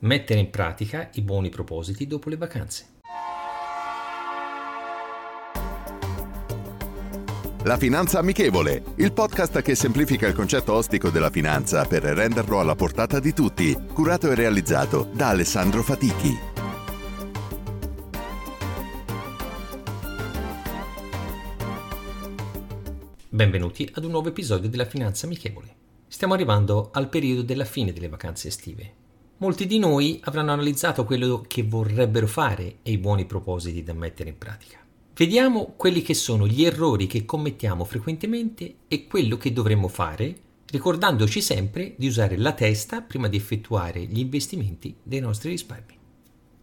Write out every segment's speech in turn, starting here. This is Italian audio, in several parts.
Mettere in pratica i buoni propositi dopo le vacanze. La Finanza Amichevole, il podcast che semplifica il concetto ostico della finanza per renderlo alla portata di tutti, curato e realizzato da Alessandro Fatichi. Benvenuti ad un nuovo episodio della Finanza Amichevole. Stiamo arrivando al periodo della fine delle vacanze estive. Molti di noi avranno analizzato quello che vorrebbero fare e i buoni propositi da mettere in pratica. Vediamo quelli che sono gli errori che commettiamo frequentemente e quello che dovremmo fare, ricordandoci sempre di usare la testa prima di effettuare gli investimenti dei nostri risparmi.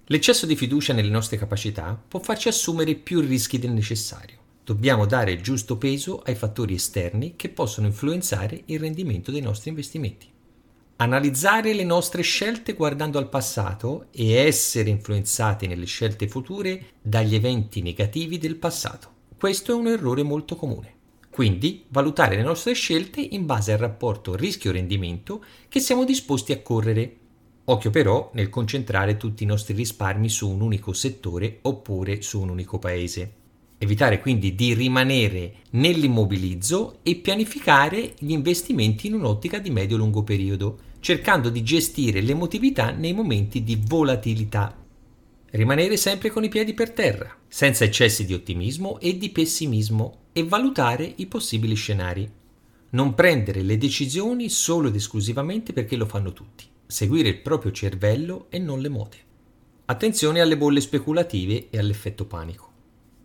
L'eccesso di fiducia nelle nostre capacità può farci assumere più rischi del necessario. Dobbiamo dare il giusto peso ai fattori esterni che possono influenzare il rendimento dei nostri investimenti. Analizzare le nostre scelte guardando al passato e essere influenzati nelle scelte future dagli eventi negativi del passato. Questo è un errore molto comune. Quindi valutare le nostre scelte in base al rapporto rischio-rendimento che siamo disposti a correre. Occhio però nel concentrare tutti i nostri risparmi su un unico settore oppure su un unico paese. Evitare quindi di rimanere nell'immobilizzo e pianificare gli investimenti in un'ottica di medio-lungo periodo, cercando di gestire l'emotività nei momenti di volatilità. Rimanere sempre con i piedi per terra, senza eccessi di ottimismo e di pessimismo e valutare i possibili scenari. Non prendere le decisioni solo ed esclusivamente perché lo fanno tutti. Seguire il proprio cervello e non le mode. Attenzione alle bolle speculative e all'effetto panico.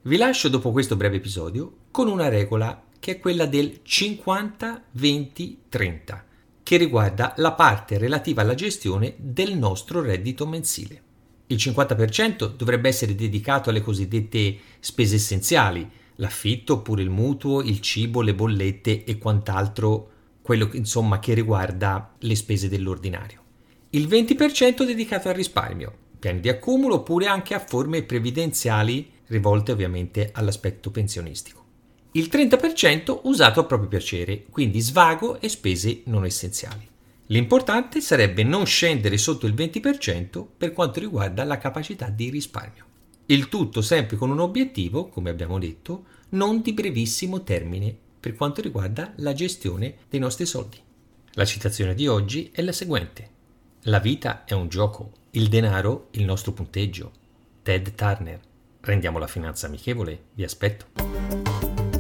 Vi lascio dopo questo breve episodio con una regola che è quella del 50-20-30, che riguarda la parte relativa alla gestione del nostro reddito mensile. Il 50% dovrebbe essere dedicato alle cosiddette spese essenziali, l'affitto oppure il mutuo, il cibo, le bollette e quant'altro, quello insomma che riguarda le spese dell'ordinario. Il 20% dedicato al risparmio, piani di accumulo oppure anche a forme previdenziali rivolte ovviamente all'aspetto pensionistico. Il 30% usato a proprio piacere, quindi svago e spese non essenziali. L'importante sarebbe non scendere sotto il 20% per quanto riguarda la capacità di risparmio. Il tutto sempre con un obiettivo, come abbiamo detto, non di brevissimo termine per quanto riguarda la gestione dei nostri soldi. La citazione di oggi è la seguente. La vita è un gioco, il denaro il nostro punteggio. Ted Turner. Rendiamo la finanza amichevole, vi aspetto.